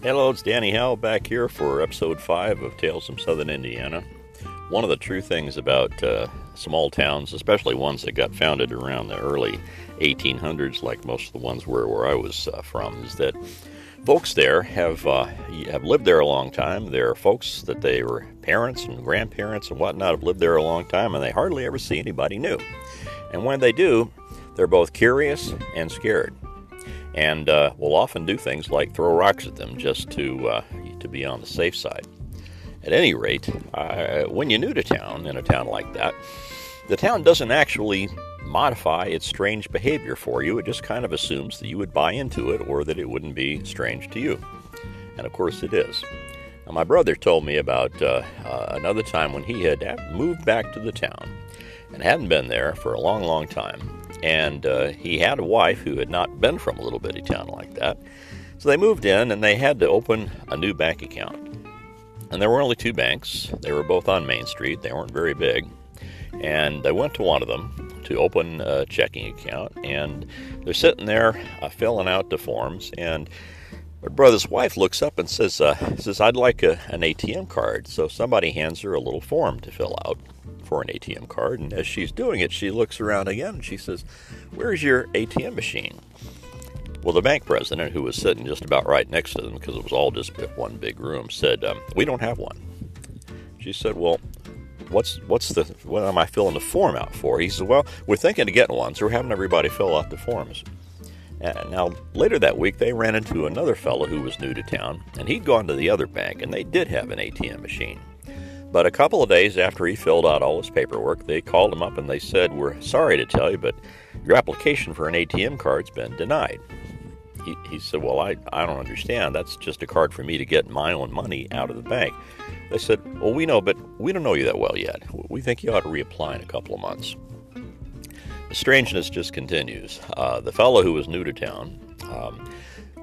Hello, it's Danny Howell back here for episode 5 of Tales from Southern Indiana. One of the true things about uh, small towns, especially ones that got founded around the early 1800s, like most of the ones where, where I was uh, from, is that folks there have uh, have lived there a long time. There are folks that they were parents and grandparents and whatnot have lived there a long time, and they hardly ever see anybody new. And when they do, they're both curious and scared and uh, will often do things like throw rocks at them just to uh, to be on the safe side. At any rate, when you're new to town in a town like that, the town doesn't actually modify its strange behavior for you. It just kind of assumes that you would buy into it or that it wouldn't be strange to you. And of course, it is. Now, my brother told me about uh, uh, another time when he had moved back to the town and hadn't been there for a long, long time and uh, he had a wife who had not been from a little bitty town like that. So they moved in and they had to open a new bank account. And there were only two banks. They were both on Main Street. They weren't very big. And they went to one of them to open a checking account. And they're sitting there uh, filling out the forms. And my brother's wife looks up and says, uh, "says I'd like a, an ATM card." So somebody hands her a little form to fill out for an ATM card. And as she's doing it, she looks around again and she says, Where's your ATM machine? Well, the bank president, who was sitting just about right next to them because it was all just one big room, said, um, "We don't have one." She said, "Well, what's what's the what am I filling the form out for?" He said, "Well, we're thinking of getting one, so we're having everybody fill out the forms." And now later that week, they ran into another fellow who was new to town, and he'd gone to the other bank, and they did have an ATM machine. But a couple of days after he filled out all his paperwork, they called him up and they said, We're sorry to tell you, but your application for an ATM card's been denied. He, he said, Well, I, I don't understand. That's just a card for me to get my own money out of the bank. They said, Well, we know, but we don't know you that well yet. We think you ought to reapply in a couple of months. The strangeness just continues. Uh, the fellow who was new to town, um,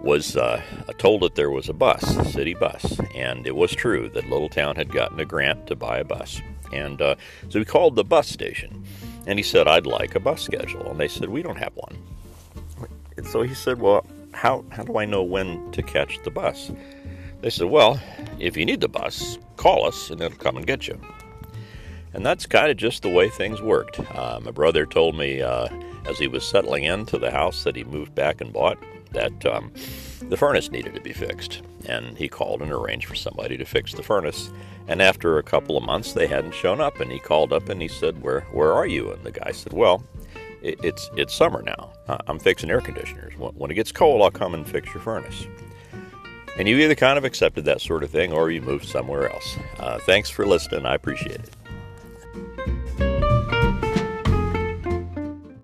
was uh, told that there was a bus, a city bus, and it was true that Littletown had gotten a grant to buy a bus. And uh, so he called the bus station, and he said, "I'd like a bus schedule." And they said, "We don't have one." And so he said, "Well, how how do I know when to catch the bus?" They said, "Well, if you need the bus, call us, and it'll come and get you." And that's kind of just the way things worked. Uh, my brother told me uh, as he was settling into the house that he moved back and bought that um, the furnace needed to be fixed. And he called and arranged for somebody to fix the furnace. And after a couple of months, they hadn't shown up. And he called up and he said, "Where where are you?" And the guy said, "Well." it's it's summer now. I'm fixing air conditioners. When it gets cold, I'll come and fix your furnace. And you either kind of accepted that sort of thing or you moved somewhere else. Uh, thanks for listening. I appreciate it.